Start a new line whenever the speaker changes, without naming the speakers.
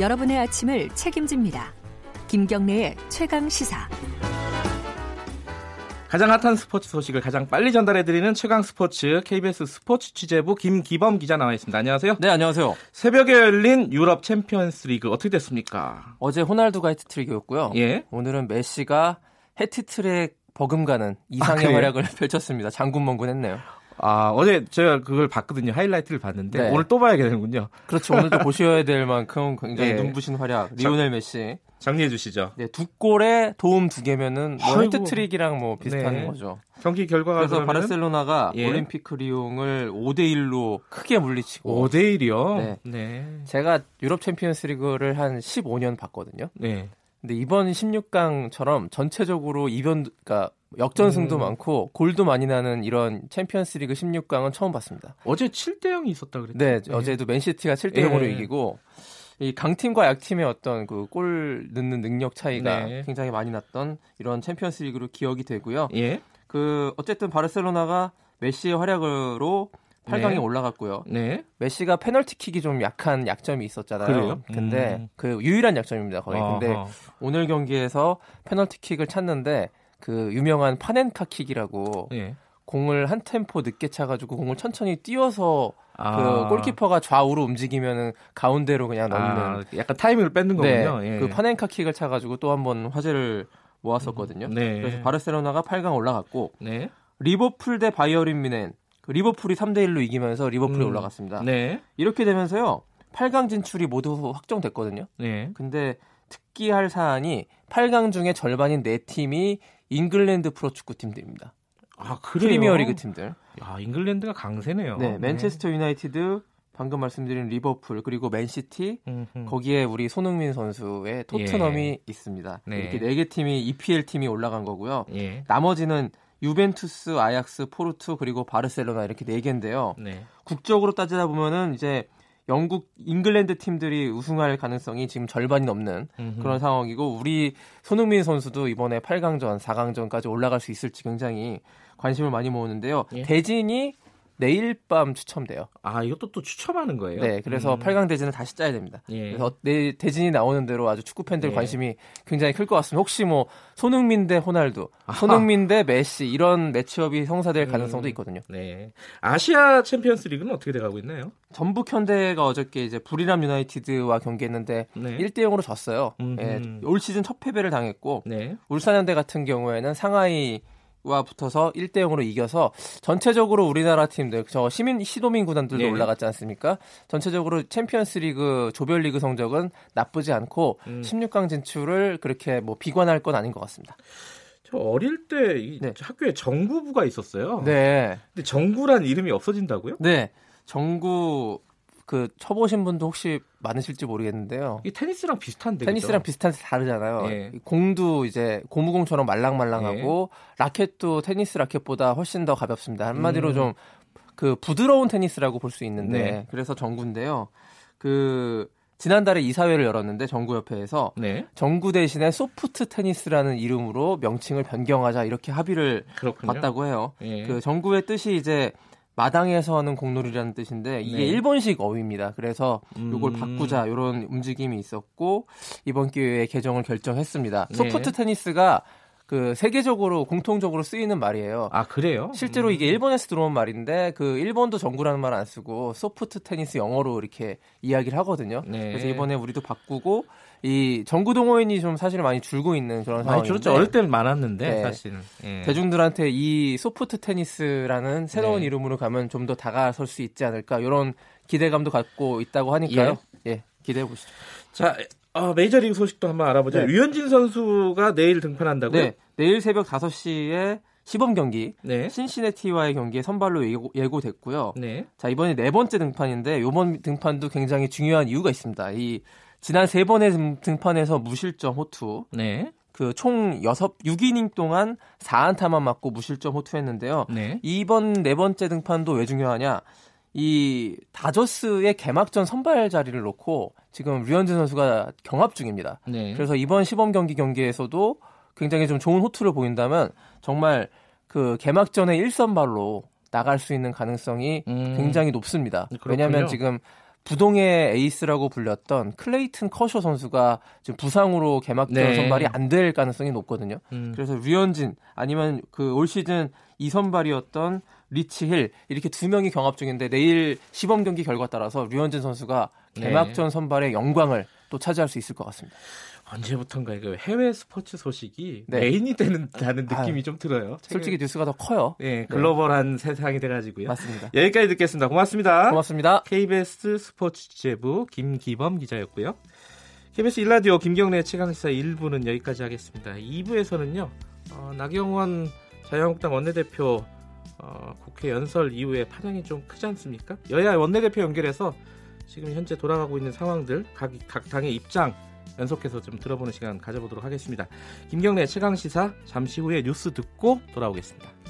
여러분의 아침을 책임집니다. 김경래의 최강 시사.
가장 핫한 스포츠 소식을 가장 빨리 전달해드리는 최강 스포츠 KBS 스포츠 취재부 김기범 기자 나와 있습니다. 안녕하세요.
네, 안녕하세요.
새벽에 열린 유럽 챔피언스 리그 어떻게 됐습니까?
어제 호날두가 해트트릭이었고요.
예.
오늘은 메시가 해트트릭 버금가는 이상의
아,
활약을 펼쳤습니다. 장군멍군했네요.
아 어제 제가 그걸 봤거든요. 하이라이트를 봤는데
네.
오늘 또 봐야 되는군요.
그렇죠. 오늘도 보셔야 될 만큼 굉장히
예.
눈부신 활약. 리오넬 메시.
정리해 주시죠.
네, 두 골에 도움 두 개면은 뭐
아이고.
해트 트릭이랑 뭐 비슷한
네.
거죠.
경기 결과가
그래서
그러면은
바르셀로나가
예.
올림피크 리옹을 5대 1로 크게 물리치고
5대 1이요.
네.
네.
제가 유럽 챔피언스리그를 한 15년 봤거든요.
네.
근데 이번 16강처럼 전체적으로 이변 그러니까 역전승도
음.
많고 골도 많이 나는 이런 챔피언스리그 16강은 처음 봤습니다.
어제 7대 0이 있었다 그랬죠.
네, 어제도 맨시티가 7대 0으로
예.
이기고 이 강팀과 약팀의 어떤 그 골 넣는 능력 차이가
네.
굉장히 많이 났던 이런 챔피언스리그로 기억이 되고요.
예.
그 어쨌든 바르셀로나가 메시의 활약으로 8강에
네.
올라갔고요.
네.
메시가 페널티킥이 좀 약한 약점이 있었잖아요.
그래요?
근데
음.
그 유일한 약점입니다, 거의. 근데
아하.
오늘 경기에서 페널티킥을 찾는데 그 유명한 파넨카 킥이라고
예.
공을 한 템포 늦게 차가지고 공을 천천히 띄워서
아.
그 골키퍼가 좌우로 움직이면은 가운데로 그냥 넣는
아, 약간 타이밍을 뺏는
네,
거군요. 예.
그 파넨카 킥을 차가지고 또 한 번 화제를 모았었거든요.
네.
그래서 바르셀로나가 8강 올라갔고
네.
리버풀 대 바이에른 뮌헨 그 리버풀이 3대 1로 이기면서 리버풀이
음.
올라갔습니다.
네.
이렇게 되면서요 8강 진출이 모두 확정됐거든요.
네.
근데 특기할 사안이 8강 중에 절반인 네 팀이 잉글랜드 프로축구 팀들입니다.
아, 그래요?
프리미어리그 팀들.
야, 잉글랜드가 강세네요.
네, 맨체스터 유나이티드, 방금 말씀드린 리버풀 그리고 맨시티
음흠.
거기에 우리 손흥민 선수의 토트넘이 있습니다.
네.
이렇게 네 개 팀이 EPL 팀이 올라간 거고요.
예.
나머지는 유벤투스, 아약스, 포르투 그리고 바르셀로나 이렇게 네 개인데요.
네.
국적으로 따지다 보면은 이제 영국, 잉글랜드 팀들이 우승할 가능성이 지금 절반이 넘는
음흠.
그런 상황이고 우리 손흥민 선수도 이번에 8강전, 4강전까지 올라갈 수 있을지 굉장히 관심을 많이 모으는데요.
예.
대진이 내일 밤 추첨돼요.
아, 이것도 또 추첨하는 거예요?
네, 그래서
음.
8강 대진을 다시 짜야 됩니다.
예.
그래서 내 대진이 나오는 대로 아주 축구 팬들
예.
관심이 굉장히 클 것 같습니다. 혹시 뭐 손흥민 대 호날두,
아하.
손흥민 대 메시 이런 matchup이 형성될
음.
가능성도 있거든요.
네. 아시아 챔피언스 리그는 어떻게 돼가고 있나요?
전북 현대가 어저께 이제 부리람 유나이티드와 경기했는데
네.
1대 0으로 졌어요. 예, 올 시즌 첫 패배를 당했고
네.
울산 현대 같은 경우에는 상하이 와 붙어서 1대 0으로 이겨서 전체적으로 우리나라 팀들 저 시민 시도민 구단들도
네.
올라갔지 않습니까? 전체적으로 챔피언스리그 조별리그 성적은 나쁘지 않고
음.
16강 진출을 그렇게 뭐 비관할 건 아닌 것 같습니다.
저 어릴 때이
네.
학교에 정구부가 있었어요.
네.
근데 정구란 이름이 없어진다고요?
네. 정구 그 쳐보신 분도 혹시 많으실지 모르겠는데요.
이게 테니스랑 비슷한데.
테니스랑
그죠?
비슷한데 다르잖아요.
예.
공도 이제 고무공처럼 말랑말랑하고 라켓도 테니스 라켓보다 훨씬 더 가볍습니다. 한마디로
음.
좀그 부드러운 테니스라고 볼 수 있는데
네.
그래서 정구인데요. 그 지난달에 이사회를 열었는데 정구협회에서
네.
정구 대신에 소프트 테니스라는 이름으로 명칭을 변경하자 이렇게 합의를
그렇군요.
봤다고 해요.
예.
그 정구의 뜻이 이제 마당에서 하는 공놀이라는 뜻인데 이게
네.
일본식 어휘입니다. 그래서 이걸
음.
바꾸자 이런 움직임이 있었고 이번 기회에 개정을 결정했습니다.
네.
소프트 테니스가 그 세계적으로 공통적으로 쓰이는 말이에요.
아 그래요?
실제로
음.
이게 일본에서 들어온 말인데 그 일본도 정구라는 말 안 쓰고 소프트 테니스 영어로 이렇게 이야기를 하거든요.
네.
그래서 이번에 우리도 바꾸고 이 정구 동호인이 좀 사실 많이 줄고 있는 그런 상황인데
줄었죠. 어릴 때는 많았는데
네.
사실은. 예.
대중들한테 이 소프트 테니스라는 새로운
네.
이름으로 가면 좀 더 다가설 수 있지 않을까 이런 기대감도 갖고 있다고 하니까요. 예, 기대해 보시죠.
자, 어, 메이저리그 소식도 한번 알아보죠.
네.
류현진 선수가 내일 등판한다고요?
네, 내일 새벽 5시에 시범 경기
네.
신시내티와의 경기에 선발로 예고, 예고됐고요.
네.
자 이번이 네 번째 등판인데 이번 등판도 굉장히 중요한 이유가 있습니다. 이 지난 세 번의 등- 등판에서 무실점 호투
네.
그총 6, 6이닝 동안 4안타만 맞고 무실점 호투했는데요.
네.
이번 네 번째 등판도 왜 중요하냐? 이 다저스의 개막전 선발 자리를 놓고 지금 류현진 선수가 경합 중입니다.
네.
그래서 이번 시범 경기 경기에서도 굉장히 좀 좋은 호투를 보인다면 정말 그 개막전에 1선발로 나갈 수 있는 가능성이
음.
굉장히 높습니다.
그렇군요.
왜냐하면 지금 부동의 에이스라고 불렸던 클레이튼 커쇼 선수가 지금 부상으로 개막전
네.
선발이 안 될 가능성이 높거든요.
음.
그래서 류현진 아니면 그 올 시즌 2선발이었던 리치 힐 이렇게 두 명이 경합 중인데 내일 시범 경기 결과 따라서 류현진 선수가
네.
개막전 선발의 영광을 또 차지할 수 있을 것 같습니다.
언제부턴가 이거 해외 스포츠 소식이
네.
메인이 되는다는 느낌이
아유,
좀 들어요.
솔직히 뉴스가 더 커요.
예, 글로벌한 세상이 돼가지고요.
맞습니다.
여기까지 듣겠습니다. 고맙습니다.
고맙습니다.
KBS 스포츠 취재부 김기범 기자였고요. KBS 1라디오 김경래 최강시사 1부는 여기까지 하겠습니다. 2부에서는요. 어, 나경원 자유한국당 원내대표 어, 국회 연설 이후에 파장이 좀 크지 않습니까? 여야 원내대표 연결해서 지금 현재 돌아가고 있는 상황들 각, 각 당의 입장 연속해서 좀 들어보는 시간 가져보도록 하겠습니다. 김경래 최강 시사 잠시 후에 뉴스 듣고 돌아오겠습니다.